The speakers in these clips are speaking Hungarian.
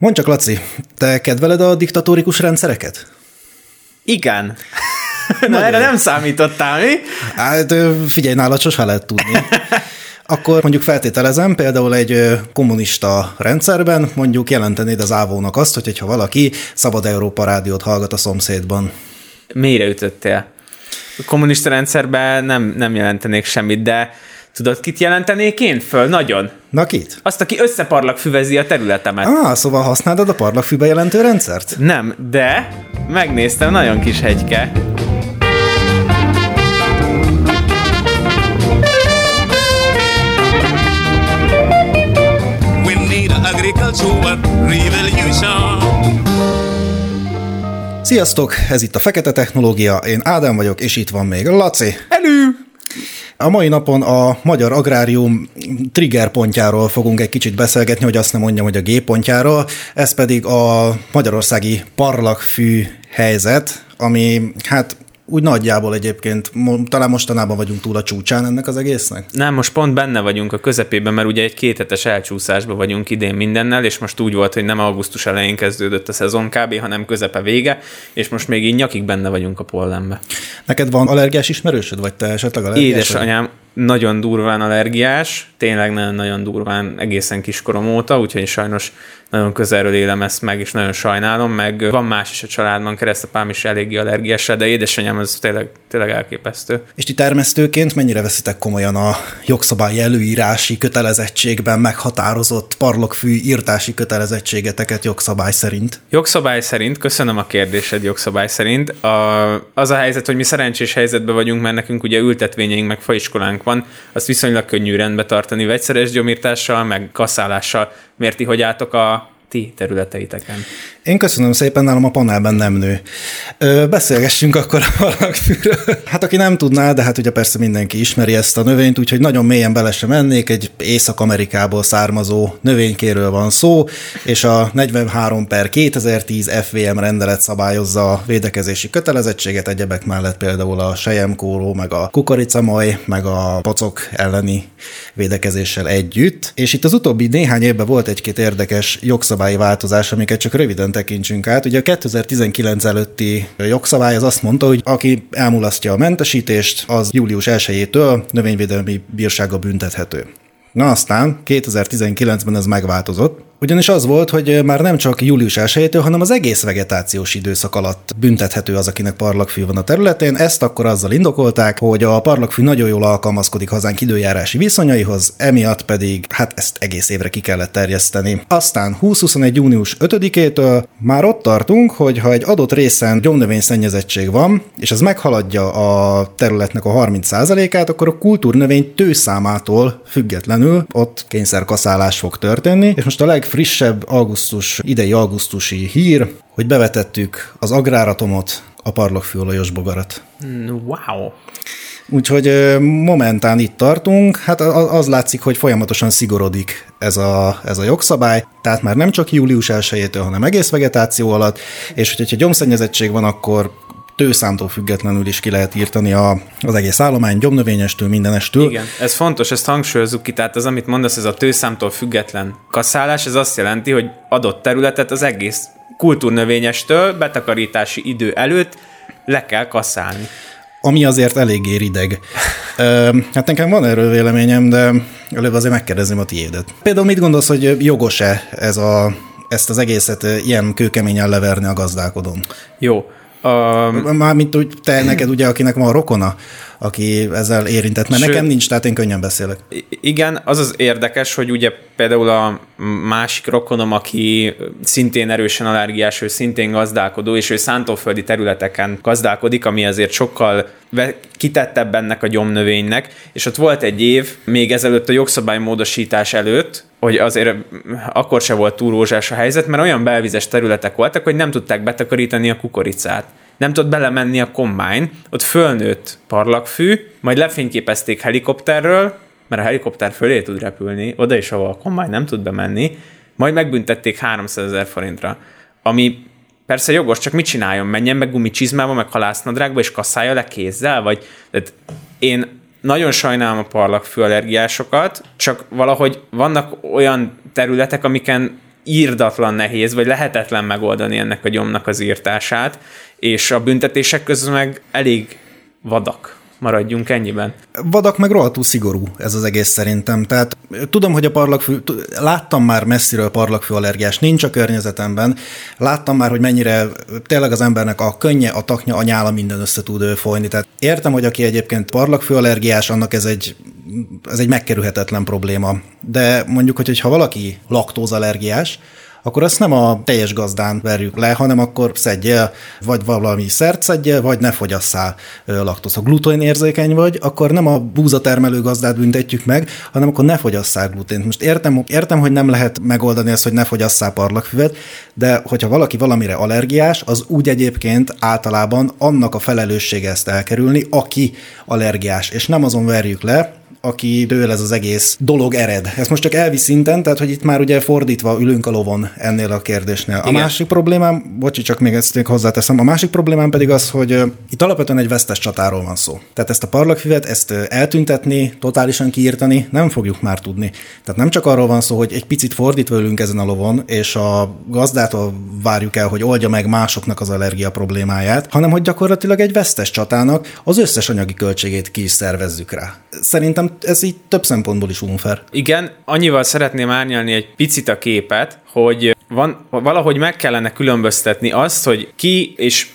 Mondd csak, Laci, te kedveled a diktatórikus rendszereket? Igen. Na, erre nem számítottál, mi? Hát figyelj, nálad sosem lehet tudni. Akkor mondjuk feltételezem, például egy kommunista rendszerben mondjuk jelentenéd az ávónak azt, hogy ha valaki Szabad Európa rádiót hallgat a szomszédban. Mélyre ütöttél. A kommunista rendszerben nem, nem jelentenék semmit, de Tudod, kit jelentenék én föl? Nagyon. Na kit? Azt, aki összeparlakfüvezi a területemet. Ah, szóval használod a parlagfűbe jelentő rendszert? Nem, de megnéztem, nagyon kis hegyke. We need agricultural revolution. Sziasztok, ez itt a Fekete Technológia, én Ádám vagyok, és itt van még Laci. Elő! A mai napon a magyar agrárium trigger pontjáról fogunk egy kicsit beszélgetni, hogy azt nem mondjam, hogy a G pontjáról, ez pedig a magyarországi parlagfű helyzet, ami hát úgy nagyjából egyébként, talán mostanában vagyunk túl a csúcsán ennek az egésznek? Nem, most pont benne vagyunk a közepében, mert ugye egy kéthetes elcsúszásban vagyunk idén mindennel, és most úgy volt, hogy nem augusztus elején kezdődött a szezon kb., hanem közepe vége, és most még így nyakig benne vagyunk a pollenbe. Neked van allergiás ismerősöd, vagy te esetleg allergiás? Édesanyám, nagyon durván allergiás, tényleg nagyon-nagyon durván egészen kiskorom óta, úgyhogy sajnos nagyon közelről élem ezt meg, és nagyon sajnálom, meg van más is a családban, keresztapám is eléggé allergiás, de édesanyám az tényleg, tényleg elképesztő. És ti termesztőként mennyire veszitek komolyan a jogszabályi előírási kötelezettségben meghatározott parlokfű írtási kötelezettségeteket jogszabály szerint? Jogszabály szerint, köszönöm a kérdésed jogszabály szerint. A, az a helyzet, hogy mi szerencsés helyzetben vagyunk, mert nekünk ugye ültetvényeink meg faiskolánk van, azt viszonylag könnyű rendbe tartani vegyszeres gyomírtással, meg kaszálással. Miért ti hogy álltok a ti területeiteken? Én köszönöm szépen, nálam a panelben nem nő. Ö, beszélgessünk akkor a valakfűről. Hát aki nem tudná, de hát ugye persze mindenki ismeri ezt a növényt, úgyhogy nagyon mélyen bele sem mennék, egy Észak-Amerikából származó növénykéről van szó, és a 43 per 2010 FVM rendelet szabályozza a védekezési kötelezettséget, egyebek mellett például a sejemkóró, meg a kukoricamaj, meg a pocok elleni védekezéssel együtt. És itt az utóbbi néhány évben volt egy-két érdekes jogszabályi változás, amiket csak röviden röviden tekintsünk át. Ugye a 2019 előtti jogszabály az azt mondta, hogy aki elmulasztja a mentesítést, az július 1-től növényvédelmi bírsága büntethető. Na aztán 2019-ben ez megváltozott, ugyanis az volt, hogy már nem csak július 1 hanem az egész vegetációs időszak alatt büntethető az, akinek parlagfű van a területén. Ezt akkor azzal indokolták, hogy a parlagfű nagyon jól alkalmazkodik hazánk időjárási viszonyaihoz, emiatt pedig hát ezt egész évre ki kellett terjeszteni. Aztán 2021. június 5-től már ott tartunk, hogy ha egy adott részen gyomnövény szennyezettség van, és ez meghaladja a területnek a 30%-át, akkor a kultúrnövény tőszámától függetlenül ott kényszerkaszálás fog történni, és most a leg legfrissebb augusztus, idei augusztusi hír, hogy bevetettük az agráratomot, a parlokfűolajos bogarat. Wow! Úgyhogy momentán itt tartunk, hát az látszik, hogy folyamatosan szigorodik ez a, ez a jogszabály, tehát már nem csak július 1 hanem egész vegetáció alatt, és hogyha gyomszennyezettség van, akkor tőszámtól függetlenül is ki lehet írtani a, az egész állomány, gyomnövényestől, mindenestől. Igen, ez fontos, ezt hangsúlyozzuk ki, tehát az, amit mondasz, ez a tőszámtól független kaszálás, ez azt jelenti, hogy adott területet az egész kultúrnövényestől betakarítási idő előtt le kell kaszálni. Ami azért eléggé rideg. hát nekem van erről véleményem, de előbb azért megkérdezném a tiédet. Például mit gondolsz, hogy jogos-e ez a, ezt az egészet ilyen kőkeményen leverni a gazdálkodón? Jó. Uh, Mármint úgy te neked ugye, akinek van rokona, aki ezzel érintett, mert Sőt, nekem nincs, tehát én könnyen beszélek. Igen, az az érdekes, hogy ugye például a másik rokonom, aki szintén erősen allergiás, ő szintén gazdálkodó, és ő szántóföldi területeken gazdálkodik, ami azért sokkal kitettebb ennek a gyomnövénynek, és ott volt egy év, még ezelőtt a jogszabálymódosítás előtt, hogy azért akkor se volt túl rózsás a helyzet, mert olyan belvizes területek voltak, hogy nem tudták betakarítani a kukoricát nem tudott belemenni a combine, ott fölnőtt parlagfű, majd lefényképezték helikopterről, mert a helikopter fölé tud repülni, oda is, ahol a combine nem tud bemenni, majd megbüntették 300 ezer forintra, ami persze jogos, csak mit csináljon? Menjen meg gumicsizmába, meg halásznadrágba, és kasszálja le kézzel? Vagy tehát én nagyon sajnálom a parlagfű allergiásokat, csak valahogy vannak olyan területek, amiken írdatlan nehéz, vagy lehetetlen megoldani ennek a gyomnak az írtását, és a büntetések közül meg elég vadak maradjunk ennyiben. Vadak meg rohadtul szigorú ez az egész szerintem. Tehát tudom, hogy a parlagfű, láttam már messziről parlagfű allergiás, nincs a környezetemben, láttam már, hogy mennyire tényleg az embernek a könnye, a taknya, a nyála minden össze tud folyni. Tehát értem, hogy aki egyébként parlagfű allergiás, annak ez egy ez egy megkerülhetetlen probléma. De mondjuk, hogy ha valaki laktózallergiás, akkor azt nem a teljes gazdán verjük le, hanem akkor szedje, vagy valami szert szedje, vagy ne fogyasszál laktoz. Ha glutén érzékeny vagy, akkor nem a búzatermelő gazdát büntetjük meg, hanem akkor ne fogyasszál glutént. Most értem, értem, hogy nem lehet megoldani ezt, hogy ne fogyasszál parlagfüvet, de hogyha valaki valamire allergiás, az úgy egyébként általában annak a felelőssége ezt elkerülni, aki allergiás, és nem azon verjük le, aki dől ez az egész dolog ered. Ez most csak elvi szinten, tehát hogy itt már ugye fordítva ülünk a lovon ennél a kérdésnél. A Igen. másik problémám, bocsi, csak még ezt hozzáteszem, a másik problémám pedig az, hogy itt alapvetően egy vesztes csatáról van szó. Tehát ezt a parlagfüvet, ezt eltüntetni, totálisan kiírtani nem fogjuk már tudni. Tehát nem csak arról van szó, hogy egy picit fordítva ülünk ezen a lovon, és a gazdától várjuk el, hogy oldja meg másoknak az allergia problémáját, hanem hogy gyakorlatilag egy vesztes csatának az összes anyagi költségét ki is szervezzük rá. Szerintem ez így több szempontból is unfair. Igen, annyival szeretném árnyalni egy picit a képet, hogy van, valahogy meg kellene különböztetni azt, hogy ki és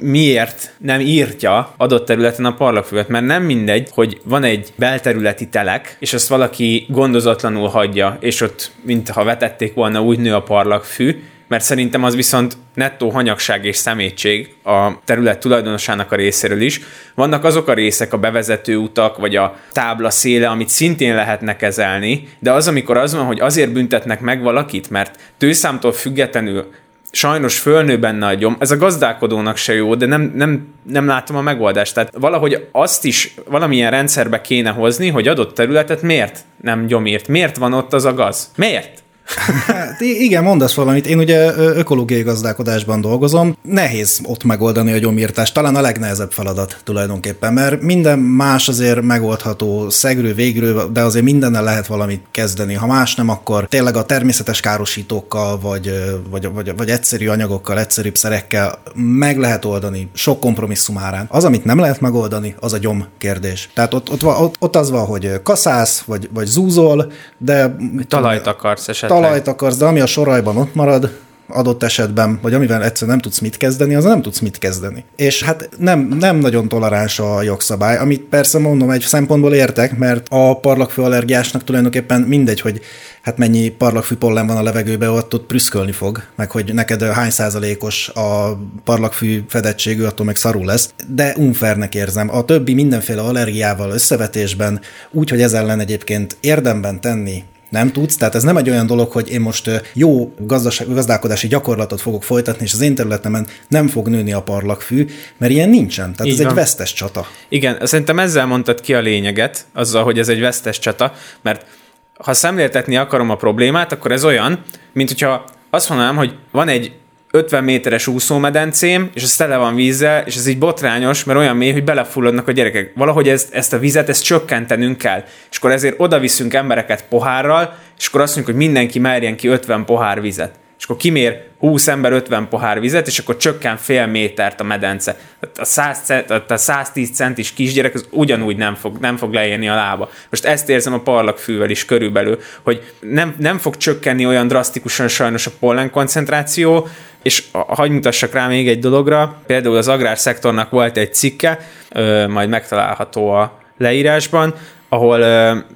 miért nem írtja adott területen a parlagfüvet, mert nem mindegy, hogy van egy belterületi telek, és azt valaki gondozatlanul hagyja, és ott, mintha vetették volna, úgy nő a parlagfű, mert szerintem az viszont nettó hanyagság és szemétség a terület tulajdonosának a részéről is. Vannak azok a részek, a bevezető utak, vagy a tábla széle, amit szintén lehetne kezelni, de az, amikor az van, hogy azért büntetnek meg valakit, mert tőszámtól függetlenül sajnos fölnő benne a gyom, ez a gazdálkodónak se jó, de nem, nem, nem látom a megoldást. Tehát valahogy azt is valamilyen rendszerbe kéne hozni, hogy adott területet miért nem gyomírt, miért van ott az a gaz, miért? Hát igen, mondasz valamit. Én ugye ökológiai gazdálkodásban dolgozom. Nehéz ott megoldani a gyomírtást. Talán a legnehezebb feladat tulajdonképpen, mert minden más azért megoldható szegről, végről, de azért mindennel lehet valamit kezdeni. Ha más nem, akkor tényleg a természetes károsítókkal, vagy, vagy, vagy, vagy egyszerű anyagokkal, egyszerűbb szerekkel meg lehet oldani sok kompromisszum árán. Az, amit nem lehet megoldani, az a gyom kérdés. Tehát ott, ott, ott, ott az van, hogy kaszász, vagy, vagy zúzol, de... Talajt akarsz esetleg talajt akarsz, de ami a sorajban ott marad, adott esetben, vagy amivel egyszer nem tudsz mit kezdeni, az nem tudsz mit kezdeni. És hát nem, nem nagyon toleráns a jogszabály, amit persze mondom, egy szempontból értek, mert a parlagfű allergiásnak tulajdonképpen mindegy, hogy hát mennyi parlagfű pollen van a levegőben, ott ott prüszkölni fog, meg hogy neked hány százalékos a parlagfű fedettségű, attól meg szarul lesz, de unfairnek érzem. A többi mindenféle allergiával összevetésben, úgy, hogy ez ellen egyébként érdemben tenni nem tudsz. Tehát ez nem egy olyan dolog, hogy én most jó gazdaság, gazdálkodási gyakorlatot fogok folytatni, és az én területemen nem fog nőni a parlagfű, mert ilyen nincsen. Tehát Így ez van. egy vesztes csata. Igen, szerintem ezzel mondtad ki a lényeget, azzal, hogy ez egy vesztes csata, mert ha szemléltetni akarom a problémát, akkor ez olyan, mint hogyha azt mondanám, hogy van egy 50 méteres úszómedencém, és ez tele van vízzel, és ez így botrányos, mert olyan mély, hogy belefulladnak a gyerekek. Valahogy ezt, ezt a vizet, ezt csökkentenünk kell. És akkor ezért oda viszünk embereket pohárral, és akkor azt mondjuk, hogy mindenki merjen ki 50 pohár vizet és akkor kimér 20 ember 50 pohár vizet, és akkor csökken fél métert a medence. A, 100 cent, a 110 centis kisgyerek az ugyanúgy nem fog, nem fog leérni a lába. Most ezt érzem a parlagfűvel is körülbelül, hogy nem, nem fog csökkenni olyan drasztikusan sajnos a pollen koncentráció, és hagyj mutassak rá még egy dologra, például az agrárszektornak volt egy cikke, majd megtalálható a leírásban, ahol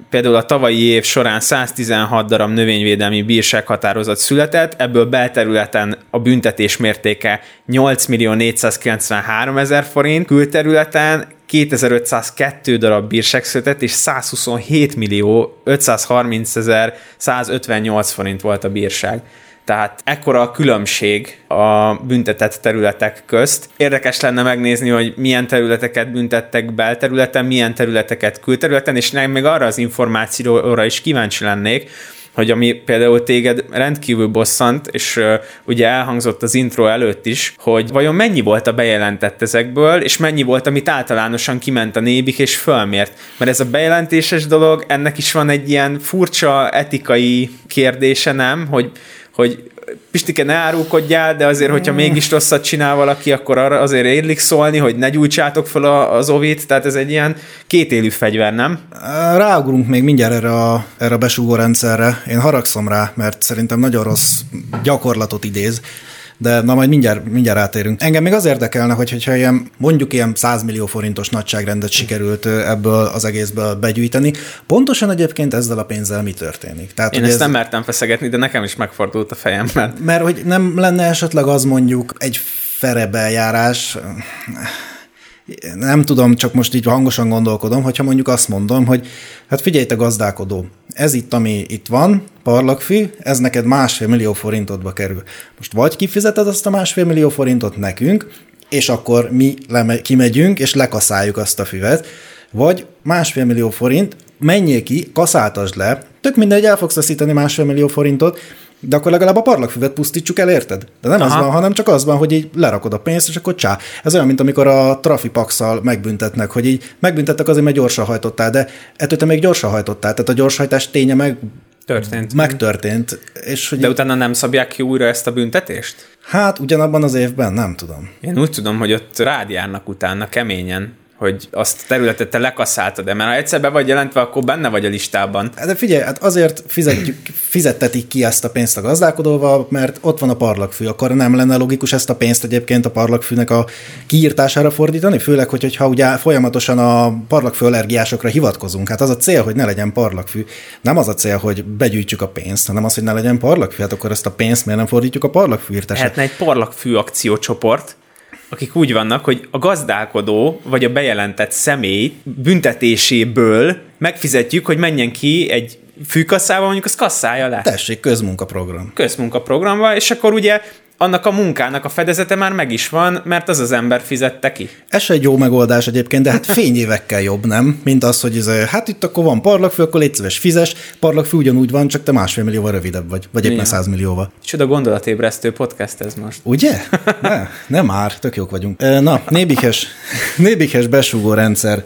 például a tavalyi év során 116 darab növényvédelmi bírsághatározat született, ebből belterületen a büntetés mértéke 8 millió 493 ezer forint, külterületen 2502 darab bírság született, és 127 millió 530 ezer 158 forint volt a bírság. Tehát ekkora a különbség a büntetett területek közt. Érdekes lenne megnézni, hogy milyen területeket büntettek belterületen, milyen területeket külterületen, és nem még arra az információra is kíváncsi lennék, hogy ami például téged rendkívül bosszant, és uh, ugye elhangzott az intro előtt is, hogy vajon mennyi volt a bejelentett ezekből, és mennyi volt, amit általánosan kiment a nébik, és fölmért. Mert ez a bejelentéses dolog, ennek is van egy ilyen furcsa etikai kérdése, nem? Hogy hogy Pistike, ne árulkodjál, de azért, hogyha mégis rosszat csinál valaki, akkor arra azért érlik szólni, hogy ne gyújtsátok fel az ovit, tehát ez egy ilyen kétélű fegyver, nem? Ráugrunk még mindjárt erre a, erre a besúgó rendszerre. Én haragszom rá, mert szerintem nagyon rossz gyakorlatot idéz de na majd mindjárt, mindjárt átérünk. Engem még az érdekelne, hogy, hogyha ilyen, mondjuk ilyen 100 millió forintos nagyságrendet sikerült ebből az egészből begyűjteni, pontosan egyébként ezzel a pénzzel mi történik? Tehát, Én ezt ez... nem mertem feszegetni, de nekem is megfordult a fejem. Mert... mert hogy nem lenne esetleg az mondjuk egy ferebeljárás, nem tudom, csak most így hangosan gondolkodom, hogyha mondjuk azt mondom, hogy hát figyelj te gazdálkodó, ez itt, ami itt van, parlagfű, ez neked másfél millió forintotba kerül. Most vagy kifizeted azt a másfél millió forintot nekünk, és akkor mi leme- kimegyünk, és lekaszáljuk azt a füvet, vagy másfél millió forint, menjél ki, kaszáltasd le, tök mindegy, el fogsz veszíteni másfél millió forintot, de akkor legalább a parlagfüvet pusztítsuk el, érted? De nem Aha. az van, hanem csak az van, hogy így lerakod a pénzt, és akkor csá. Ez olyan, mint amikor a trafipaxal megbüntetnek, hogy így megbüntettek azért, mert gyorsan hajtottál, de ettől te még gyorsan hajtottál, tehát a gyorshajtás ténye meg Történt. Megtörtént. És hogy De utána nem szabják ki újra ezt a büntetést? Hát ugyanabban az évben, nem tudom. Én úgy tudom, hogy ott rád járnak utána keményen hogy azt a területet te lekaszáltad, de mert ha egyszer be vagy jelentve, akkor benne vagy a listában. De figyelj, hát azért fizetjük, fizettetik ki ezt a pénzt a gazdálkodóval, mert ott van a parlagfű, akkor nem lenne logikus ezt a pénzt egyébként a parlagfűnek a kiírtására fordítani, főleg, hogy, hogyha ugye folyamatosan a parlagfű allergiásokra hivatkozunk. Hát az a cél, hogy ne legyen parlagfű. Nem az a cél, hogy begyűjtsük a pénzt, hanem az, hogy ne legyen parlagfű. Hát akkor ezt a pénzt miért nem fordítjuk a parlagfű írtásra? Lehetne egy parlagfű akciócsoport, akik úgy vannak, hogy a gazdálkodó vagy a bejelentett személy büntetéséből megfizetjük, hogy menjen ki egy fűkasszával, mondjuk az kasszálja le. Tessék, közmunkaprogram. Közmunkaprogramba, és akkor ugye annak a munkának a fedezete már meg is van, mert az az ember fizette ki. Ez egy jó megoldás egyébként, de hát fényévekkel jobb, nem? Mint az, hogy ez, hát itt akkor van parlagfű, akkor légy szíves, fizes, parlagfű ugyanúgy van, csak te másfél millióval rövidebb vagy, vagy éppen száz millióval. Csoda gondolatébresztő podcast ez most. Ugye? Ne, nem már, tök jók vagyunk. Na, nébihes, nébihes besúgó rendszer.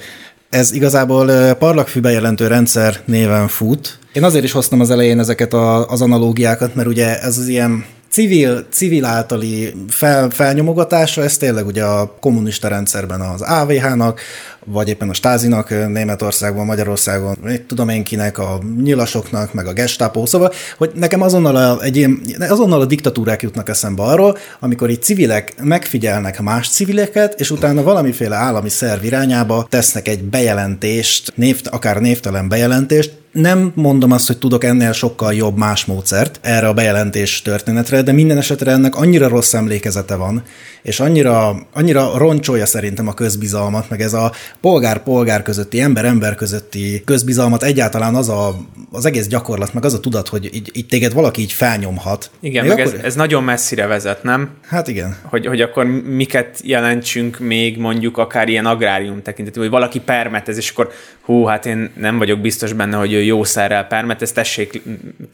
Ez igazából parlagfű bejelentő rendszer néven fut. Én azért is hoztam az elején ezeket a, az analógiákat, mert ugye ez az ilyen civil, civil általi fel, felnyomogatása, ez tényleg ugye a kommunista rendszerben az AVH-nak, vagy éppen a Stázinak Németországban, Magyarországon, mit tudom én kinek, a nyilasoknak, meg a gestapo, szóval, hogy nekem azonnal a, egy ilyen, azonnal a diktatúrák jutnak eszembe arról, amikor így civilek megfigyelnek más civileket, és utána valamiféle állami szerv irányába tesznek egy bejelentést, név, akár névtelen bejelentést, nem mondom azt, hogy tudok ennél sokkal jobb más módszert erre a bejelentés történetre, de minden esetre ennek annyira rossz emlékezete van, és annyira, annyira roncsolja szerintem a közbizalmat, meg ez a polgár-polgár közötti, ember-ember közötti közbizalmat egyáltalán az a, az egész gyakorlat, meg az a tudat, hogy így, így téged valaki így felnyomhat. Igen, meg akkor... ez, ez nagyon messzire vezet, nem? Hát igen. Hogy, hogy akkor miket jelentsünk még mondjuk akár ilyen agrárium tekintetű, hogy valaki permetez, és akkor hú, hát én nem vagyok biztos benne, hogy ő jó szerrel permetez, tessék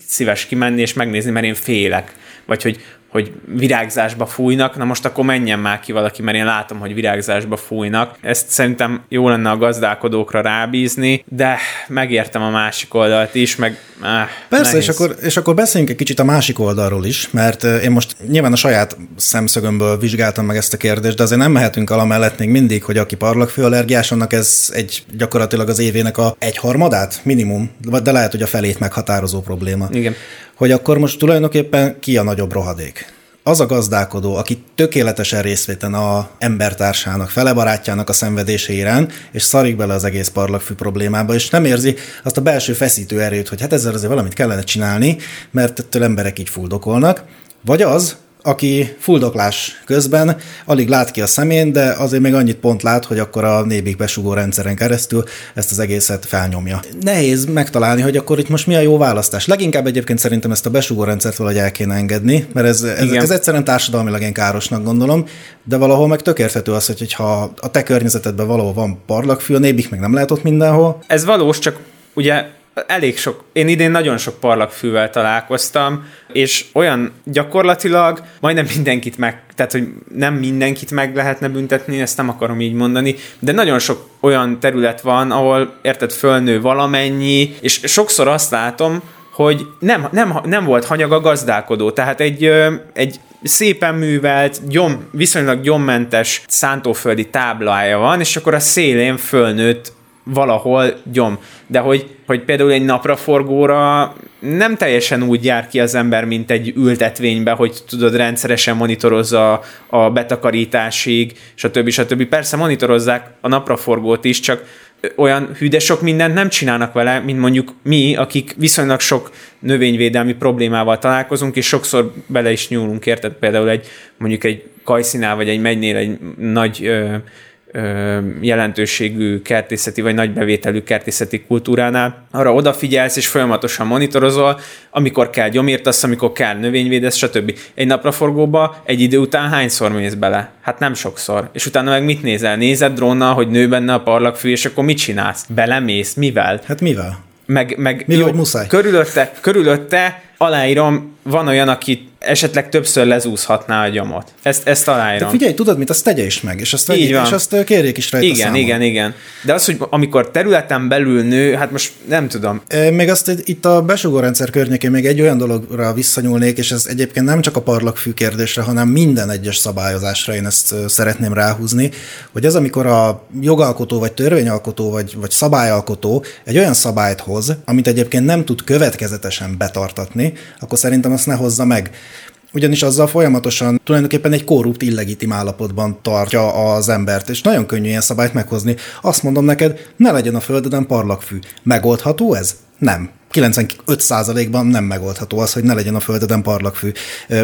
szíves kimenni és megnézni, mert én félek. Vagy hogy hogy virágzásba fújnak, na most akkor menjen már ki valaki, mert én látom, hogy virágzásba fújnak. Ezt szerintem jó lenne a gazdálkodókra rábízni, de megértem a másik oldalt is, meg eh, Persze, és akkor, és akkor beszéljünk egy kicsit a másik oldalról is, mert én most nyilván a saját szemszögömből vizsgáltam meg ezt a kérdést, de azért nem mehetünk alamellett még mindig, hogy aki parlagfőallergiás, annak ez egy gyakorlatilag az évének a egyharmadát minimum, de lehet, hogy a felét meghatározó probléma. Igen hogy akkor most tulajdonképpen ki a nagyobb rohadék. Az a gazdálkodó, aki tökéletesen részvéten a embertársának, fele barátjának a szenvedése és szarik bele az egész parlagfű problémába, és nem érzi azt a belső feszítő erőt, hogy hát ezzel azért valamit kellene csinálni, mert ettől emberek így fuldokolnak, vagy az, aki fuldoklás közben alig lát ki a szemén, de azért még annyit pont lát, hogy akkor a nébik besugó rendszeren keresztül ezt az egészet felnyomja. Nehéz megtalálni, hogy akkor itt most mi a jó választás. Leginkább egyébként szerintem ezt a besugó rendszert valahogy el kéne engedni, mert ez, ez, ez egyszerűen társadalmilag én károsnak gondolom, de valahol meg tök érthető az, hogy ha a te környezetedben valahol van parlagfű, a nébik meg nem lehet ott mindenhol. Ez valós, csak ugye elég sok, én idén nagyon sok parlagfűvel találkoztam, és olyan gyakorlatilag majdnem mindenkit meg, tehát hogy nem mindenkit meg lehetne büntetni, ezt nem akarom így mondani, de nagyon sok olyan terület van, ahol érted, fölnő valamennyi, és sokszor azt látom, hogy nem, nem, nem volt hanyag a gazdálkodó, tehát egy, egy szépen művelt, gyom, viszonylag gyommentes szántóföldi táblája van, és akkor a szélén fölnőtt valahol gyom. De hogy, hogy például egy napraforgóra nem teljesen úgy jár ki az ember, mint egy ültetvénybe, hogy tudod, rendszeresen monitorozza a betakarításig, stb. stb. Persze monitorozzák a napraforgót is, csak olyan hű, sok mindent nem csinálnak vele, mint mondjuk mi, akik viszonylag sok növényvédelmi problémával találkozunk, és sokszor bele is nyúlunk, érted? Például egy mondjuk egy kajszinál, vagy egy megynél egy nagy ö, jelentőségű kertészeti vagy nagy bevételű kertészeti kultúránál. Arra odafigyelsz és folyamatosan monitorozol, amikor kell gyomírtasz, amikor kell növényvédesz, stb. Egy napraforgóba egy idő után hányszor mész bele? Hát nem sokszor. És utána meg mit nézel? Nézed drónnal, hogy nő benne a parlagfű, és akkor mit csinálsz? Belemész? Mivel? Hát mivel? Meg, meg Mivel, jó, muszáj? Körülötte, körülötte aláírom, van olyan, aki esetleg többször lezúzhatná a gyomot. Ezt, ezt aláírom. De figyelj, tudod mit, azt tegye is meg, és azt, vegyék, és azt kérjék is rajta Igen, számon. igen, igen. De az, hogy amikor területen belül nő, hát most nem tudom. Még azt itt a besugórendszer környékén még egy olyan dologra visszanyúlnék, és ez egyébként nem csak a parlagfű kérdésre, hanem minden egyes szabályozásra én ezt szeretném ráhúzni, hogy az, amikor a jogalkotó, vagy törvényalkotó, vagy, vagy szabályalkotó egy olyan szabályt hoz, amit egyébként nem tud következetesen betartatni, akkor szerintem azt ne hozza meg ugyanis azzal folyamatosan tulajdonképpen egy korrupt, illegitim állapotban tartja az embert, és nagyon könnyű ilyen szabályt meghozni. Azt mondom neked, ne legyen a földeden parlagfű. Megoldható ez? Nem. 95%-ban nem megoldható az, hogy ne legyen a földeden parlagfű.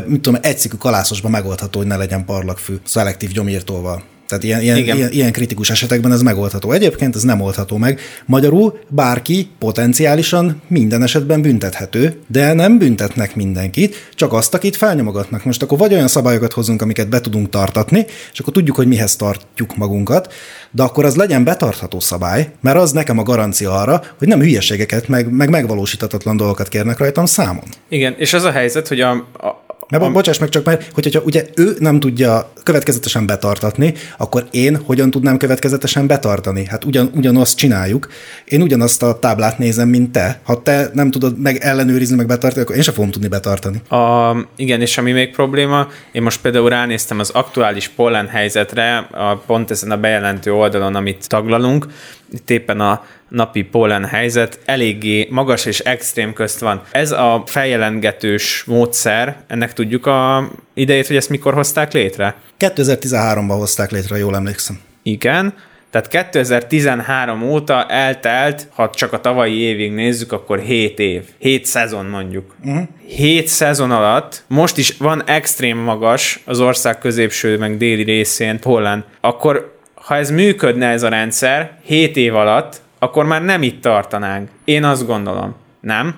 Mit tudom, egyszikű kalászosban megoldható, hogy ne legyen parlagfű, szelektív gyomírtóval. Tehát ilyen, ilyen, ilyen, ilyen kritikus esetekben ez megoldható. Egyébként ez nem oldható meg. Magyarul bárki potenciálisan minden esetben büntethető, de nem büntetnek mindenkit, csak azt, akit felnyomogatnak. Most akkor vagy olyan szabályokat hozunk, amiket be tudunk tartatni, és akkor tudjuk, hogy mihez tartjuk magunkat, de akkor az legyen betartható szabály, mert az nekem a garancia arra, hogy nem hülyeségeket, meg, meg megvalósítatatlan dolgokat kérnek rajtam számon. Igen, és az a helyzet, hogy a, a mert Am- bocsáss meg csak, mert hogyha ugye ő nem tudja következetesen betartatni, akkor én hogyan tudnám következetesen betartani? Hát ugyan, ugyanazt csináljuk. Én ugyanazt a táblát nézem, mint te. Ha te nem tudod meg ellenőrizni, meg betartani, akkor én sem fogom tudni betartani. A, igen, és ami még probléma, én most például ránéztem az aktuális pollen helyzetre, a, pont ezen a bejelentő oldalon, amit taglalunk, itt éppen a napi pollen helyzet eléggé magas és extrém közt van. Ez a feljelentgetős módszer, ennek tudjuk a idejét, hogy ezt mikor hozták létre? 2013-ban hozták létre, jól emlékszem. Igen, tehát 2013 óta eltelt, ha csak a tavalyi évig nézzük, akkor 7 év. 7 szezon mondjuk. Uh-huh. 7 szezon alatt most is van extrém magas az ország középső meg déli részén pollen. Akkor ha ez működne ez a rendszer 7 év alatt, akkor már nem itt tartanánk. Én azt gondolom. Nem?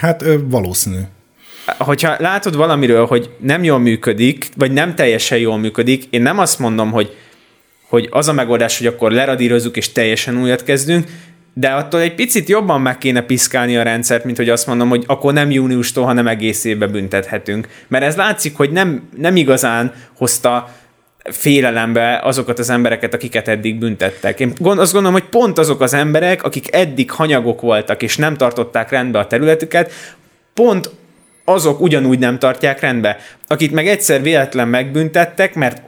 Hát valószínű. Hogyha látod valamiről, hogy nem jól működik, vagy nem teljesen jól működik, én nem azt mondom, hogy, hogy az a megoldás, hogy akkor leradírozzuk és teljesen újat kezdünk, de attól egy picit jobban meg kéne piszkálni a rendszert, mint hogy azt mondom, hogy akkor nem júniustól, hanem egész évbe büntethetünk. Mert ez látszik, hogy nem, nem igazán hozta félelembe azokat az embereket, akiket eddig büntettek. Én azt gondolom, hogy pont azok az emberek, akik eddig hanyagok voltak, és nem tartották rendbe a területüket, pont azok ugyanúgy nem tartják rendbe. Akit meg egyszer véletlen megbüntettek, mert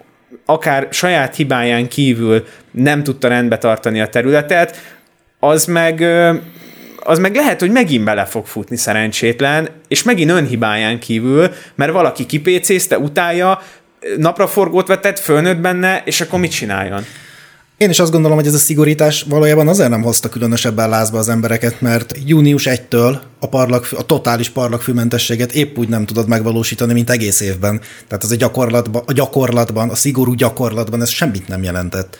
akár saját hibáján kívül nem tudta rendbe tartani a területet, az meg az meg lehet, hogy megint bele fog futni szerencsétlen, és megint önhibáján kívül, mert valaki kipécézte, utálja, napraforgót vetett, fölnőtt benne, és akkor mit csináljon? Én is azt gondolom, hogy ez a szigorítás valójában azért nem hozta különösebben lázba az embereket, mert június 1-től a, parlag, a totális parlagfűmentességet épp úgy nem tudod megvalósítani, mint egész évben. Tehát az a gyakorlatban, a gyakorlatban, a szigorú gyakorlatban ez semmit nem jelentett.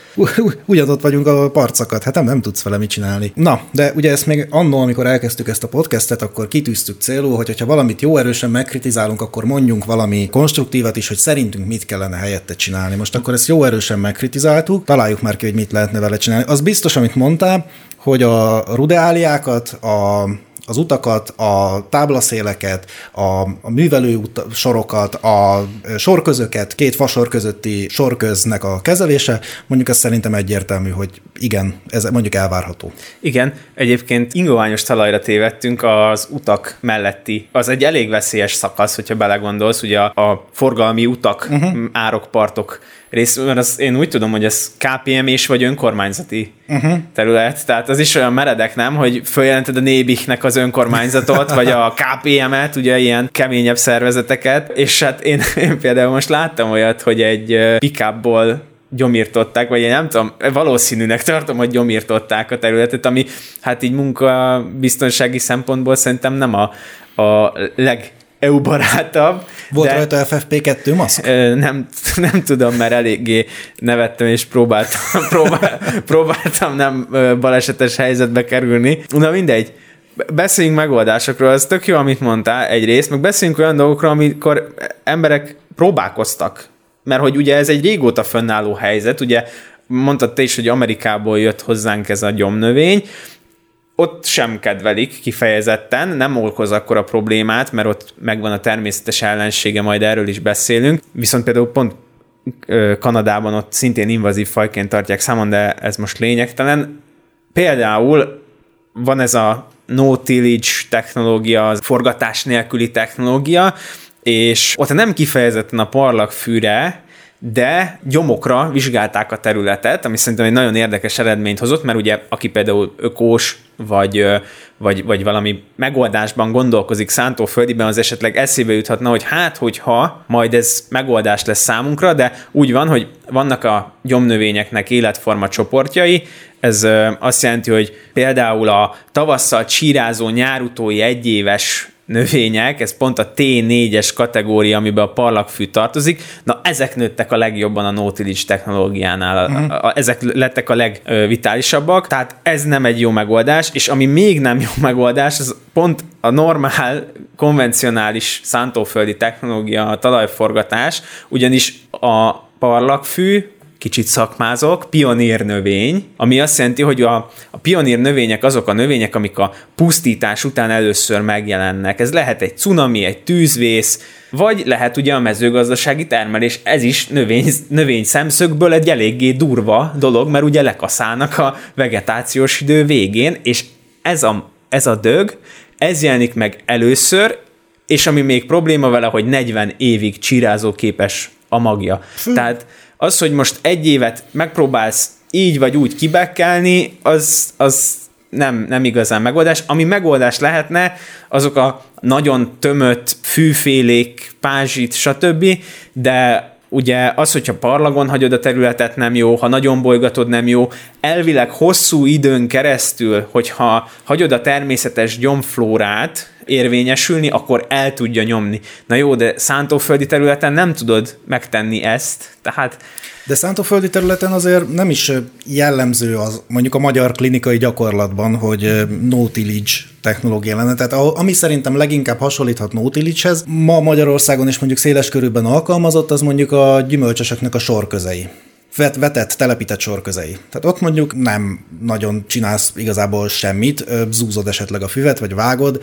Ugyanott vagyunk a parcakat, hát nem, nem tudsz vele mit csinálni. Na, de ugye ezt még annól, amikor elkezdtük ezt a podcastet, akkor kitűztük célul, hogy ha valamit jó erősen megkritizálunk, akkor mondjunk valami konstruktívat is, hogy szerintünk mit kellene helyette csinálni. Most akkor ezt jó erősen megkritizáltuk, találjuk már ki, hogy mit lehetne vele csinálni. Az biztos, amit mondtál, hogy a rudeáliákat, a az utakat, a táblaszéleket, a, a művelő sorokat, a sorközöket, két fasor közötti sorköznek a kezelése, mondjuk ez szerintem egyértelmű, hogy igen, ez mondjuk elvárható. Igen, egyébként ingoványos talajra tévedtünk az utak melletti. Az egy elég veszélyes szakasz, hogyha belegondolsz, ugye a, a forgalmi utak, uh-huh. árokpartok rész, mert az, én úgy tudom, hogy ez KPM és vagy önkormányzati uh-huh. terület, tehát az is olyan meredek, nem, hogy följelented a Nébiknek az önkormányzatot, vagy a KPM-et, ugye ilyen keményebb szervezeteket, és hát én, én például most láttam olyat, hogy egy pickupból gyomírtották, vagy én nem tudom, valószínűnek tartom, hogy gyomírtották a területet, ami hát így munkabiztonsági szempontból szerintem nem a, a leg EU barátabb. Volt de, rajta FFP2 maszk? Nem, nem tudom, mert eléggé nevettem, és próbáltam, próbál, próbáltam nem balesetes helyzetbe kerülni. Na mindegy, beszéljünk megoldásokról, ez tök jó, amit mondtál egyrészt, meg beszéljünk olyan dolgokról, amikor emberek próbálkoztak. Mert hogy ugye ez egy régóta fönnálló helyzet, ugye mondtad te is, hogy Amerikából jött hozzánk ez a gyomnövény, ott sem kedvelik kifejezetten, nem okoz akkor a problémát, mert ott megvan a természetes ellensége, majd erről is beszélünk. Viszont például pont Kanadában ott szintén invazív fajként tartják számon, de ez most lényegtelen. Például van ez a no tillage technológia, az forgatás nélküli technológia, és ott nem kifejezetten a parlagfűre, de gyomokra vizsgálták a területet, ami szerintem egy nagyon érdekes eredményt hozott, mert ugye aki például ökós, vagy, vagy, vagy valami megoldásban gondolkozik szántóföldiben, az esetleg eszébe juthatna, hogy hát, hogyha majd ez megoldás lesz számunkra, de úgy van, hogy vannak a gyomnövényeknek életforma csoportjai, ez azt jelenti, hogy például a tavasszal csírázó nyárutói egyéves növények, ez pont a T4-es kategória, amiben a parlagfű tartozik, na ezek nőttek a legjobban a Nautilus technológiánál, uh-huh. a, a, ezek lettek a legvitálisabbak, tehát ez nem egy jó megoldás, és ami még nem jó megoldás, az pont a normál, konvencionális szántóföldi technológia, a talajforgatás, ugyanis a parlagfű kicsit szakmázok, pionír növény, ami azt jelenti, hogy a, a pionír növények azok a növények, amik a pusztítás után először megjelennek. Ez lehet egy cunami, egy tűzvész, vagy lehet ugye a mezőgazdasági termelés, ez is növény, növény szemszögből egy eléggé durva dolog, mert ugye lekaszálnak a vegetációs idő végén, és ez a, ez a dög, ez jelenik meg először, és ami még probléma vele, hogy 40 évig csirázóképes a magja. Tehát az, hogy most egy évet megpróbálsz így vagy úgy kibekkelni, az, az nem, nem igazán megoldás. Ami megoldás lehetne, azok a nagyon tömött fűfélék, pázsit, stb., de ugye az, hogyha parlagon hagyod a területet nem jó, ha nagyon bolygatod nem jó, elvileg hosszú időn keresztül, hogyha hagyod a természetes gyomflórát érvényesülni, akkor el tudja nyomni. Na jó, de szántóföldi területen nem tudod megtenni ezt, tehát de szántóföldi területen azért nem is jellemző az, mondjuk a magyar klinikai gyakorlatban, hogy no tillage technológia lenne. Tehát ami szerintem leginkább hasonlíthat no ma Magyarországon is mondjuk széles körülben alkalmazott, az mondjuk a gyümölcsösöknek a sorközei vet, vetett, telepített sorközei. Tehát ott mondjuk nem nagyon csinálsz igazából semmit, zúzod esetleg a füvet, vagy vágod,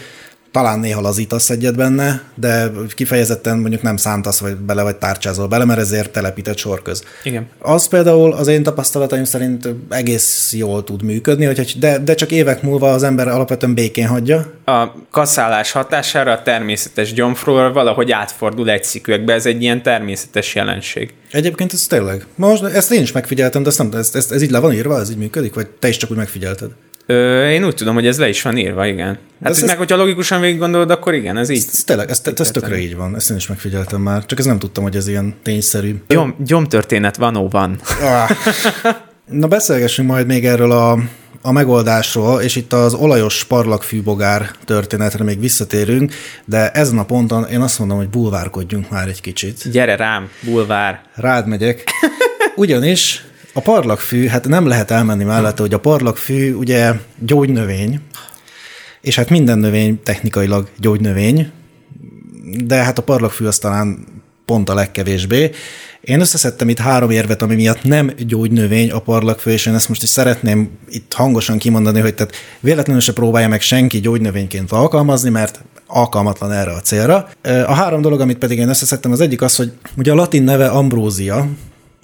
talán néha lazítasz egyet benne, de kifejezetten mondjuk nem szántasz vagy bele, vagy tárcsázol bele, mert ezért telepített sorköz. Igen. Az például az én tapasztalataim szerint egész jól tud működni, hogy de, de csak évek múlva az ember alapvetően békén hagyja. A kaszálás hatására a természetes gyomfról valahogy átfordul egy szikőekbe, ez egy ilyen természetes jelenség. Egyébként ez tényleg. Most ezt én is megfigyeltem, de ezt nem, ez, ez, ez így le van írva, ez így működik, vagy te is csak úgy megfigyelted? Ö, én úgy tudom, hogy ez le is van írva, igen. Hát ez, meg, ez... hogyha logikusan végig gondolod, akkor igen, ez így. Ez, ez tényleg, ez, ez tökre így van, ezt én is megfigyeltem már, csak ez nem tudtam, hogy ez ilyen tényszerű. Gyom, gyomtörténet van, van. Ah. Na beszélgessünk majd még erről a, a megoldásról, és itt az olajos parlagfűbogár történetre még visszatérünk, de ezen a ponton én azt mondom, hogy bulvárkodjunk már egy kicsit. Gyere rám, bulvár. Rád megyek. Ugyanis a parlagfű, hát nem lehet elmenni mellette, hogy a parlagfű ugye gyógynövény, és hát minden növény technikailag gyógynövény, de hát a parlagfű az talán pont a legkevésbé. Én összeszedtem itt három érvet, ami miatt nem gyógynövény a parlagfő, és én ezt most is szeretném itt hangosan kimondani, hogy tehát véletlenül se próbálja meg senki gyógynövényként alkalmazni, mert alkalmatlan erre a célra. A három dolog, amit pedig én összeszedtem, az egyik az, hogy ugye a latin neve ambrózia,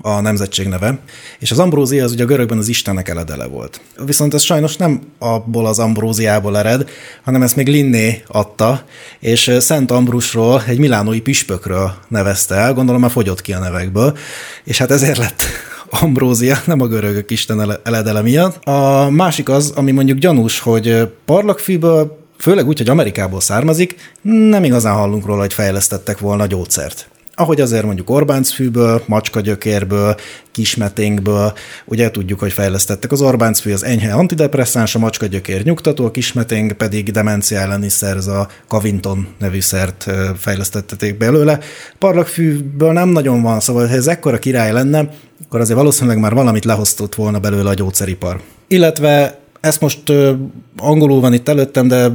a nemzetség neve, és az ambrózia az ugye a görögben az istenek eledele volt. Viszont ez sajnos nem abból az ambróziából ered, hanem ezt még Linné adta, és Szent Ambrusról, egy milánói püspökről nevezte el, gondolom már fogyott ki a nevekből, és hát ezért lett ambrózia, nem a görögök isten eledele miatt. A másik az, ami mondjuk gyanús, hogy parlagfűből főleg úgy, hogy Amerikából származik, nem igazán hallunk róla, hogy fejlesztettek volna gyógyszert ahogy azért mondjuk Orbáncfűből, macskagyökérből, kismeténkből, ugye tudjuk, hogy fejlesztettek az Orbáncfű, az enyhe antidepresszáns, a macskagyökér nyugtató, a kismeténk pedig demencia elleni szerz, a Cavinton nevű szert fejlesztették belőle. Parlagfűből nem nagyon van, szóval ha ez ekkora király lenne, akkor azért valószínűleg már valamit lehoztott volna belőle a gyógyszeripar. Illetve ezt most ö, angolul van itt előttem, de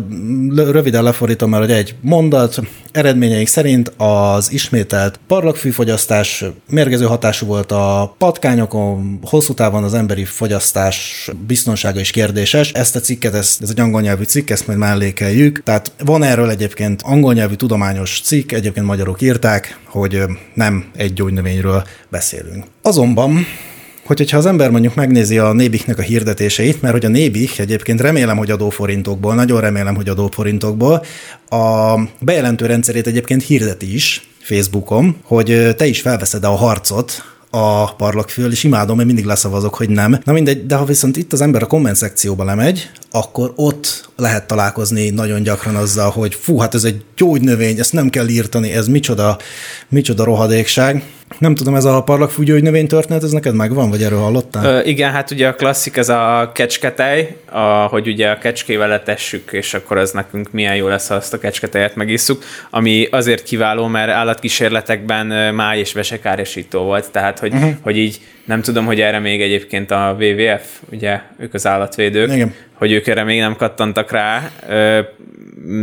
röviden lefordítom már, hogy egy mondat. Eredményeik szerint az ismételt parlagfűfogyasztás mérgező hatású volt a patkányokon, hosszú távon az emberi fogyasztás biztonsága is kérdéses. Ezt a cikket, ez, ez egy angol nyelvű cikk, ezt majd mellékeljük. Tehát van erről egyébként angol nyelvű tudományos cikk, egyébként magyarok írták, hogy nem egy gyógynövényről beszélünk. Azonban hogy, hogyha az ember mondjuk megnézi a Nébiknek a hirdetéseit, mert hogy a Nébik egyébként remélem, hogy adóforintokból, nagyon remélem, hogy adóforintokból, a bejelentő rendszerét egyébként hirdeti is Facebookon, hogy te is felveszed a harcot a parlagfül, és imádom, mert mindig leszavazok, hogy nem. Na mindegy, de ha viszont itt az ember a komment szekcióba lemegy, akkor ott lehet találkozni nagyon gyakran azzal, hogy fú, hát ez egy gyógynövény, ezt nem kell írtani, ez micsoda, micsoda rohadékság. Nem tudom, ez a parlagfúgyó növény történet, ez neked megvan, vagy erről hallottál? Ö, igen, hát ugye a klasszik ez a kecsketej, a, hogy ugye a kecskével letessük, és akkor az nekünk milyen jó lesz, ha azt a kecsketejet megisszuk, ami azért kiváló, mert állatkísérletekben máj és vesekárosító volt, tehát hogy, uh-huh. hogy így nem tudom, hogy erre még egyébként a WWF, ugye ők az állatvédők, Igen. Hogy ők erre még nem kattantak rá,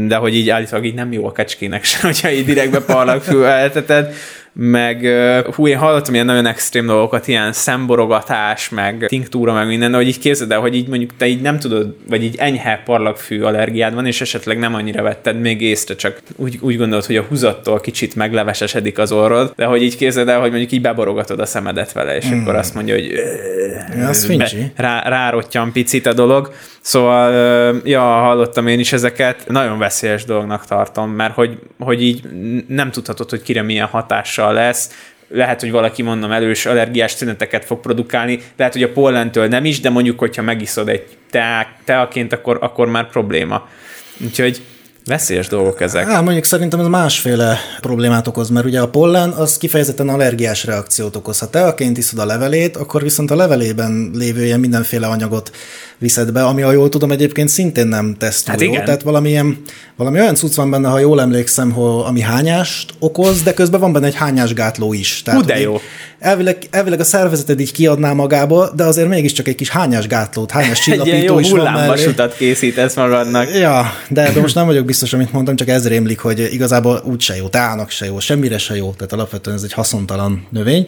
de hogy így állítólag így nem jó a kecskének sem, hogyha így direktbe parlagfül elteted, meg hú, én hallottam ilyen nagyon extrém dolgokat, ilyen szemborogatás, meg tinktúra, meg minden, de hogy így képzeld el, hogy így mondjuk te így nem tudod, vagy így enyhe parlagfű allergiád van, és esetleg nem annyira vetted még észre, csak úgy, úgy gondolod, hogy a húzattól kicsit meglevesesedik az orrod, de hogy így képzeld el, hogy mondjuk így beborogatod a szemedet vele, és mm. akkor azt mondja, hogy be, rá, rárottyan picit a dolog. Szóval, ja, hallottam én is ezeket, nagyon veszélyes dolognak tartom, mert hogy, hogy így nem tudhatod, hogy kire milyen hatással lesz, lehet, hogy valaki mondom elős allergiás tüneteket fog produkálni, lehet, hogy a pollentől nem is, de mondjuk, hogyha megiszod egy teák, teaként, akkor, akkor már probléma. Úgyhogy Veszélyes dolgok ezek. Á, mondjuk szerintem ez másféle problémát okoz, mert ugye a pollen az kifejezetten allergiás reakciót okoz. Ha teaként iszod a levelét, akkor viszont a levelében lévő ilyen mindenféle anyagot viszed be, ami, ha jól tudom, egyébként szintén nem tesz túl hát jó. Igen. Tehát valamilyen, valami olyan cucc van benne, ha jól emlékszem, hogy, ami hányást okoz, de közben van benne egy hányás gátló is. Tehát, Hú, de jó. Elvileg, elvileg a szervezeted így kiadná magába, de azért mégiscsak egy kis hányás gátlót, hányás csillapító egy jó hullámvasutat készítesz magadnak. Ja, de, de most nem vagyok biztos, amit mondtam, csak ez rémlik, hogy igazából úgy se jó, teának se jó, semmire se jó, tehát alapvetően ez egy haszontalan növény.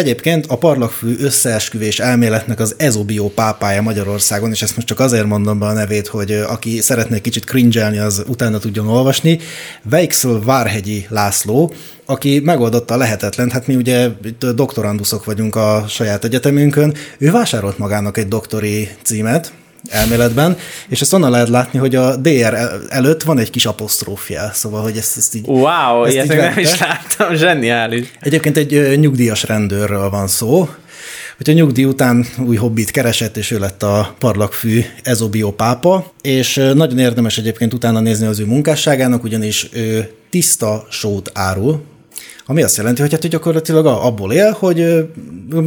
Egyébként a parlagfű összeesküvés elméletnek az ezobio pápája Magyarországon, és ezt most csak azért mondom be a nevét, hogy aki szeretne kicsit cringelni, az utána tudjon olvasni. Veixel Várhegyi László, aki megoldotta a lehetetlen, hát mi ugye doktoranduszok vagyunk a saját egyetemünkön, ő vásárolt magának egy doktori címet, elméletben, és ezt onnan lehet látni, hogy a DR előtt van egy kis apostrófjel, szóval, hogy ezt, ezt így... Wow, ezt ilyet így nem is láttam, zseniális. Egyébként egy nyugdíjas rendőrről van szó, hogy a nyugdíj után új hobbit keresett, és ő lett a parlagfű ezobio pápa, és nagyon érdemes egyébként utána nézni az ő munkásságának, ugyanis ő tiszta sót árul, ami azt jelenti, hogy hát hogy gyakorlatilag abból él, hogy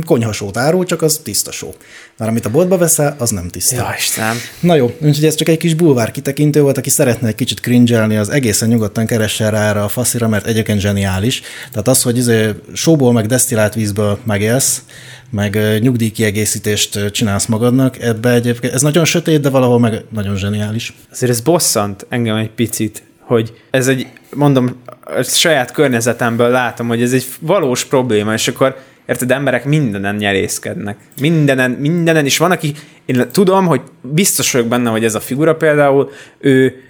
konyhasót árul, csak az tiszta só. Már amit a boltba veszel, az nem tiszta. Ja, Isten. Na jó, úgyhogy ez csak egy kis bulvár kitekintő volt, aki szeretne egy kicsit cringelni, az egészen nyugodtan keressen rá erre a faszira, mert egyébként zseniális. Tehát az, hogy izé sóból, meg desztillált vízből megélsz, meg nyugdíjkiegészítést csinálsz magadnak, ebbe egyébként, ez nagyon sötét, de valahol meg nagyon zseniális. Azért ez bosszant engem egy picit, hogy ez egy, mondom, a saját környezetemből látom, hogy ez egy valós probléma, és akkor érted, emberek mindenen nyerészkednek. Mindenen, mindenen, és van, aki, én tudom, hogy biztos vagyok benne, hogy ez a figura például, ő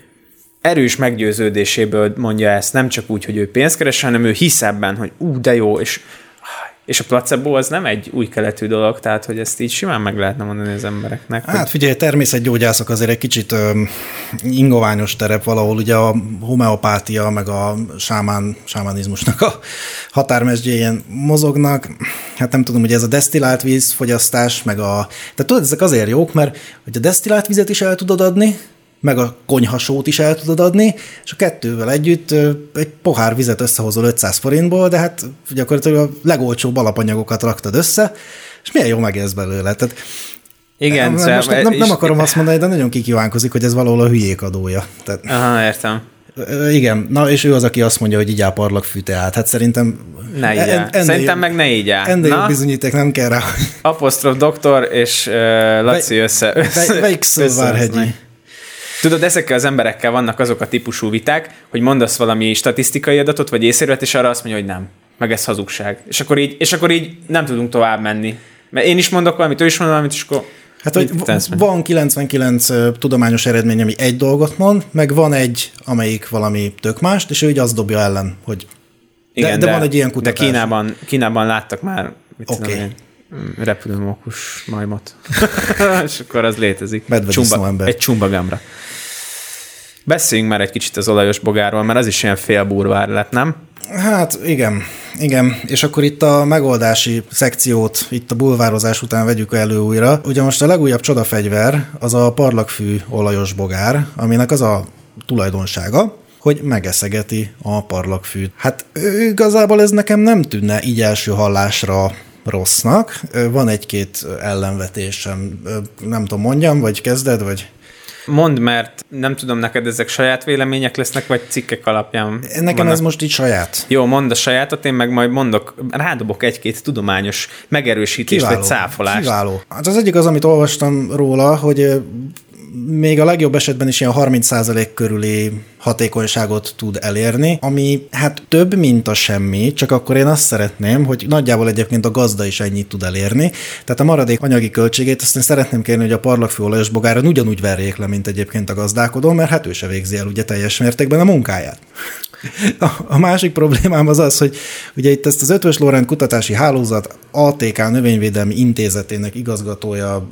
erős meggyőződéséből mondja ezt, nem csak úgy, hogy ő pénzt keres, hanem ő hisz ebben, hogy ú, de jó, és és a placebo az nem egy új keletű dolog, tehát hogy ezt így simán meg lehetne mondani az embereknek. Hát figyelj, természetgyógyászok azért egy kicsit ö, ingoványos terep valahol, ugye a homeopátia, meg a sámán, sámánizmusnak a határmesdjéjén mozognak. Hát nem tudom, hogy ez a desztillált vízfogyasztás, meg a... Tehát tudod, ezek azért jók, mert hogy a desztillált vizet is el tudod adni, meg a konyhasót is el tudod adni, és a kettővel együtt egy pohár vizet összehozol 500 forintból, de hát gyakorlatilag a legolcsóbb alapanyagokat raktad össze, és milyen jó megélsz belőle. Tehát igen, nem, szóval most nem, nem, nem akarom azt mondani, de nagyon kikívánkozik, hogy ez valahol a hülyék adója. Tehát, Aha, értem. Igen, na és ő az, aki azt mondja, hogy így parlak fűteát. Hát szerintem... Ne így en, Szerintem meg ne így áll. Ennél na, bizonyíték nem kell rá. Apostrof doktor és uh, Laci össze, össze, Melyik Szilvárhegyi? Tudod, ezekkel az emberekkel vannak azok a típusú viták, hogy mondasz valami statisztikai adatot, vagy észrevet, és arra azt mondja, hogy nem. Meg ez hazugság. És akkor így, és akkor így nem tudunk tovább menni. Mert én is mondok valamit, ő is mond valamit, és akkor Hát, hogy van 99 tudományos eredmény, ami egy dolgot mond, meg van egy, amelyik valami tök mást, és ő így azt dobja ellen, hogy igen, de, de, de van egy ilyen kutatás. De Kínában, Kínában láttak már, mit okay. tudom én, repülőmókus majmot. és akkor az létezik. Csumba, ember. Egy csumbagámra. Beszéljünk már egy kicsit az olajos bogárról, mert az is ilyen félburvár lett, nem? Hát igen, igen, és akkor itt a megoldási szekciót, itt a bulvározás után vegyük elő újra. Ugye most a legújabb csodafegyver az a parlagfű olajos bogár, aminek az a tulajdonsága, hogy megeszegeti a parlagfűt. Hát igazából ez nekem nem tűnne így első hallásra rossznak. Van egy-két ellenvetésem, nem tudom, mondjam, vagy kezded, vagy... Mondd, mert nem tudom, neked ezek saját vélemények lesznek, vagy cikkek alapján Nekem vannak. ez most így saját. Jó, mondd a sajátot, én meg majd mondok, rádobok egy-két tudományos megerősítést, kiváló, vagy cáfolást. Kiváló. Hát az egyik az, amit olvastam róla, hogy még a legjobb esetben is ilyen 30% körüli hatékonyságot tud elérni, ami hát több, mint a semmi, csak akkor én azt szeretném, hogy nagyjából egyébként a gazda is ennyit tud elérni. Tehát a maradék anyagi költségét azt én szeretném kérni, hogy a parlagfű olajos bogáron ugyanúgy verjék le, mint egyébként a gazdálkodó, mert hát ő se végzi el ugye teljes mértékben a munkáját. A, másik problémám az az, hogy ugye itt ezt az Ötvös Lorent Kutatási Hálózat ATK Növényvédelmi Intézetének igazgatója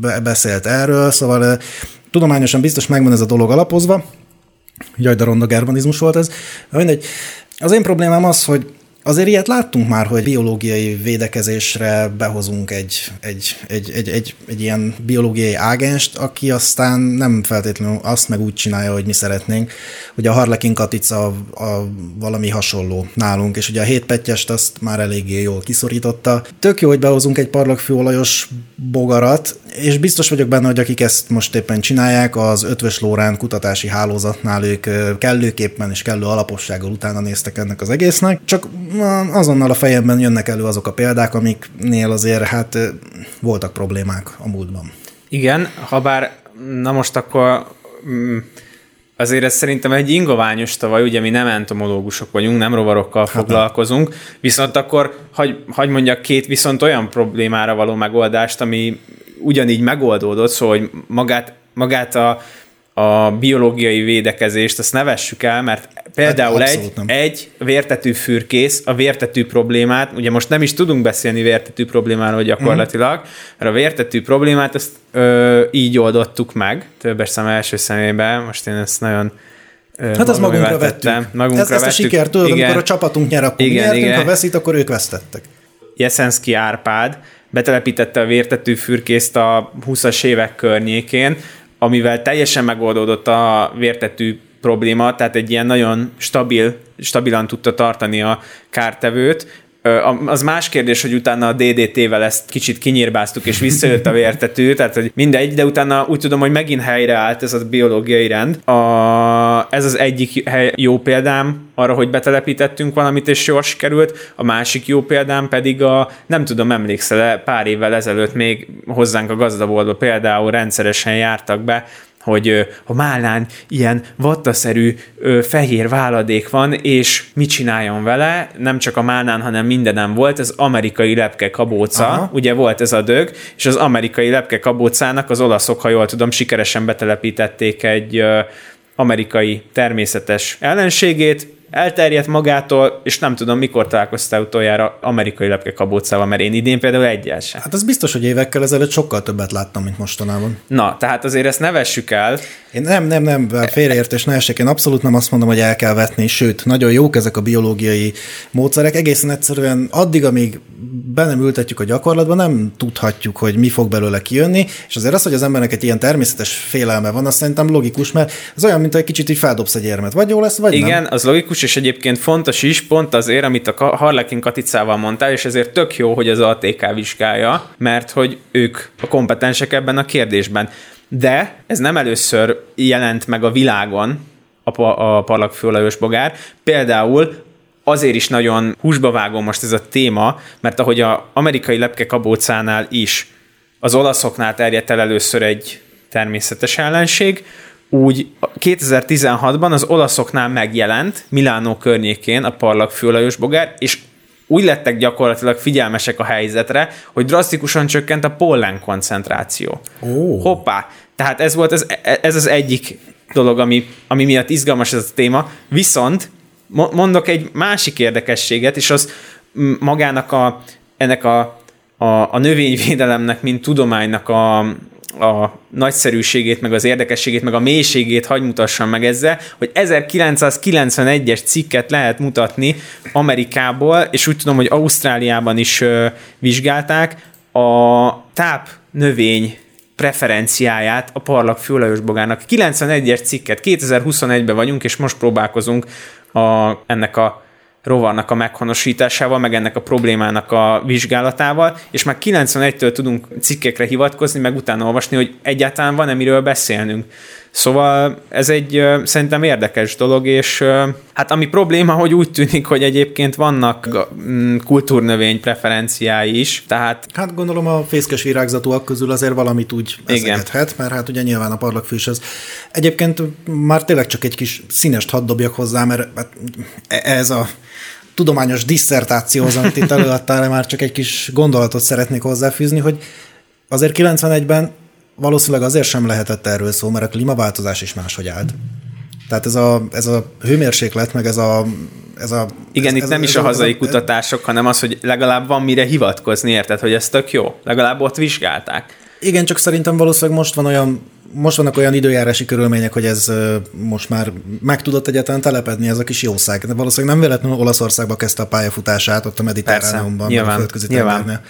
be, beszélt erről, szóval tudományosan biztos megvan ez a dolog alapozva, Jaj, de ronda germanizmus volt ez. Mindegy. Az én problémám az, hogy Azért ilyet láttunk már, hogy biológiai védekezésre behozunk egy, egy, egy, egy, egy, egy ilyen biológiai ágenst, aki aztán nem feltétlenül azt meg úgy csinálja, hogy mi szeretnénk. Ugye a Harlekin katica a, a valami hasonló nálunk, és ugye a hétpetyest azt már eléggé jól kiszorította. Tök jó, hogy behozunk egy parlagfűolajos bogarat, és biztos vagyok benne, hogy akik ezt most éppen csinálják, az Ötvös Lórán kutatási hálózatnál ők kellőképpen és kellő alapossággal utána néztek ennek az egésznek, csak azonnal a fejemben jönnek elő azok a példák, amiknél azért hát voltak problémák a múltban. Igen, ha bár na most akkor mm, azért ez szerintem egy ingoványos tavaly, ugye mi nem entomológusok vagyunk, nem rovarokkal hát foglalkozunk, viszont akkor hagy, hagy mondjak két viszont olyan problémára való megoldást, ami ugyanígy megoldódott, szóval hogy magát, magát a a biológiai védekezést, azt nevessük el, mert például hát egy, egy vértetű fürkész a vértetű problémát, ugye most nem is tudunk beszélni vértetű problémáról gyakorlatilag, mm. mert a vértetű problémát azt ö, így oldottuk meg, többes szem első szemében, most én ezt nagyon Hát az magunkra vettem. vettük. Magunkra ez, vettük. ezt a sikert tudod, igen. amikor a csapatunk nyer, akkor igen, nyertünk, igen. ha veszít, akkor ők vesztettek. Jeszenszki Árpád betelepítette a vértetű fürkészt a 20-as évek környékén, amivel teljesen megoldódott a vértetű probléma, tehát egy ilyen nagyon stabil, stabilan tudta tartani a kártevőt, az más kérdés, hogy utána a DDT-vel ezt kicsit kinyírbáztuk, és visszajött a vértető, tehát hogy mindegy, de utána úgy tudom, hogy megint helyreállt ez a biológiai rend. A, ez az egyik hely, jó példám arra, hogy betelepítettünk valamit, és jól sikerült. A másik jó példám pedig a, nem tudom, emlékszel pár évvel ezelőtt még hozzánk a gazdaboltba például rendszeresen jártak be hogy a málnán ilyen vattaszerű ö, fehér váladék van, és mit csináljon vele, nem csak a málnán, hanem mindenem volt, az amerikai lepke kabóca, Aha. ugye volt ez a dög, és az amerikai lepke kabócának az olaszok, ha jól tudom, sikeresen betelepítették egy ö, amerikai természetes ellenségét, elterjedt magától, és nem tudom, mikor találkoztál utoljára amerikai lepke kabócával, mert én idén például egyel sem. Hát az biztos, hogy évekkel ezelőtt sokkal többet láttam, mint mostanában. Na, tehát azért ezt ne vessük el. Én nem, nem, nem, félreértés ne esek, én abszolút nem azt mondom, hogy el kell vetni, sőt, nagyon jók ezek a biológiai módszerek, egészen egyszerűen addig, amíg be nem ültetjük a gyakorlatba, nem tudhatjuk, hogy mi fog belőle kijönni, és azért az, hogy az embernek egy ilyen természetes félelme van, azt szerintem logikus, mert az olyan, mint egy kicsit így feldobsz egy érmet, vagy jó lesz, vagy Igen, nem. az logikus, és egyébként fontos is, pont azért, amit a Harlekin Katicával mondtál, és ezért tök jó, hogy az ATK vizsgálja, mert hogy ők a kompetensek ebben a kérdésben. De ez nem először jelent meg a világon, a, a parlagfőolajos bogár. Például azért is nagyon húsba vágom most ez a téma, mert ahogy a amerikai lepke kabócánál is az olaszoknál terjedt el először egy természetes ellenség, úgy 2016-ban az olaszoknál megjelent Milánó környékén a parlag főolajos bogár, és úgy lettek gyakorlatilag figyelmesek a helyzetre, hogy drasztikusan csökkent a pollen koncentráció. Oh. Hoppá! Tehát ez volt ez, ez az egyik dolog, ami, ami miatt izgalmas ez a téma. Viszont mondok egy másik érdekességet, és az magának a, ennek a, a, a növényvédelemnek, mint tudománynak a, a nagyszerűségét, meg az érdekességét, meg a mélységét hagy mutassam meg ezzel, hogy 1991-es cikket lehet mutatni Amerikából, és úgy tudom, hogy Ausztráliában is ö, vizsgálták, a táp növény preferenciáját a parlag főolajos bogának. 91-es cikket, 2021-ben vagyunk, és most próbálkozunk a, ennek a rovarnak a meghonosításával, meg ennek a problémának a vizsgálatával, és már 91-től tudunk cikkekre hivatkozni, meg utána olvasni, hogy egyáltalán van-e miről beszélnünk. Szóval ez egy szerintem érdekes dolog, és hát ami probléma, hogy úgy tűnik, hogy egyébként vannak mm, kultúrnövény preferenciái is, tehát... Hát gondolom a fészkes virágzatúak közül azért valamit úgy eszegethet, mert hát ugye nyilván a parlagfűs az. Egyébként már tényleg csak egy kis színest hadd dobjak hozzá, mert hát ez a tudományos disszertációhoz, amit itt előadtál, már csak egy kis gondolatot szeretnék hozzáfűzni, hogy azért 91-ben valószínűleg azért sem lehetett erről szó, mert a klímaváltozás is máshogy állt. Tehát ez a, ez a hőmérséklet, meg ez a... Ez a Igen, ez, itt ez, nem ez, is a, hazai ez, kutatások, hanem az, hogy legalább van mire hivatkozni, érted, hogy ez tök jó. Legalább ott vizsgálták. Igen, csak szerintem valószínűleg most van olyan most vannak olyan időjárási körülmények, hogy ez most már meg tudott egyáltalán telepedni ez a kis jószág. De valószínűleg nem véletlenül Olaszországba kezdte a pályafutását, ott a Mediterráneumban, nyilván, a földközi nyilván.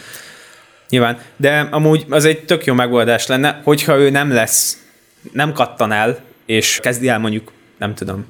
Nyilván, de amúgy az egy tök jó megoldás lenne, hogyha ő nem lesz, nem kattan el, és kezdi el mondjuk, nem tudom,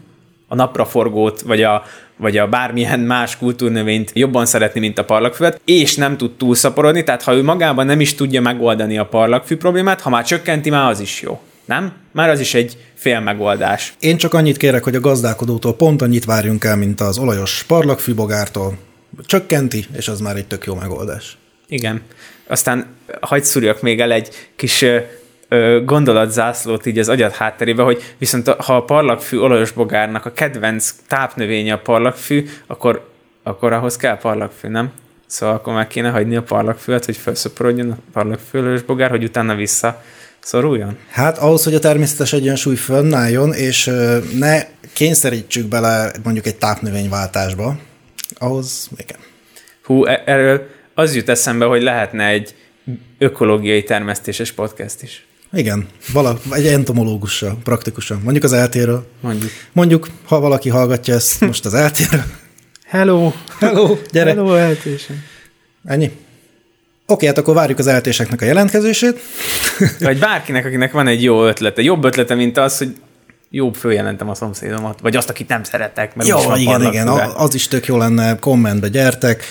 a napraforgót, vagy a, vagy a bármilyen más kultúrnövényt jobban szeretni, mint a parlagfüvet, és nem tud túlszaporodni, tehát ha ő magában nem is tudja megoldani a parlagfű problémát, ha már csökkenti, már az is jó. Nem? Már az is egy fél megoldás. Én csak annyit kérek, hogy a gazdálkodótól pont annyit várjunk el, mint az olajos parlagfűbogártól. Csökkenti, és az már egy tök jó megoldás. Igen. Aztán hagyd szúrjak még el egy kis gondolatzászlót így az agyat hátterébe, hogy viszont ha a parlagfű olajos bogárnak a kedvenc tápnövénye a parlagfű, akkor, akkor ahhoz kell parlagfű, nem? Szóval akkor meg kéne hagyni a parlagfűet, hogy felszoporodjon a parlagfű olajos bogár, hogy utána vissza szoruljon? Hát ahhoz, hogy a természetes egyensúly fönnálljon, és ne kényszerítsük bele mondjuk egy tápnövényváltásba, ahhoz igen. Hú, e- erről az jut eszembe, hogy lehetne egy ökológiai termesztéses podcast is. Igen, vala, egy entomológussal, praktikusan. Mondjuk az eltéről. Mondjuk. Mondjuk, ha valaki hallgatja ezt most az eltéről. Hello! Hello, gyere! Hello, eltésen. Ennyi? Oké, hát akkor várjuk az eltéseknek a jelentkezését. Vagy bárkinek, akinek van egy jó ötlete. Jobb ötlete, mint az, hogy jobb főjelentem a szomszédomat, vagy azt, akit nem szeretek. Mert jó, igen, igen, füle. az is tök jó lenne, kommentbe gyertek,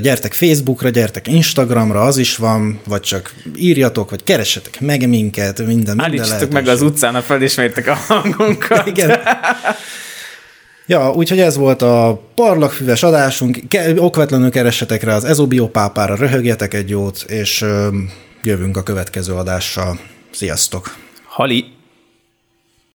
gyertek Facebookra, gyertek Instagramra, az is van, vagy csak írjatok, vagy keressetek meg minket, minden, Állítsatok meg az utcán, a felismeritek a hangunkat. Igen. Ja, úgyhogy ez volt a parlagfüves adásunk. Ke- okvetlenül keressetek rá az ezobiopápára, röhögjetek egy jót, és ö, jövünk a következő adással. Sziasztok! Hali!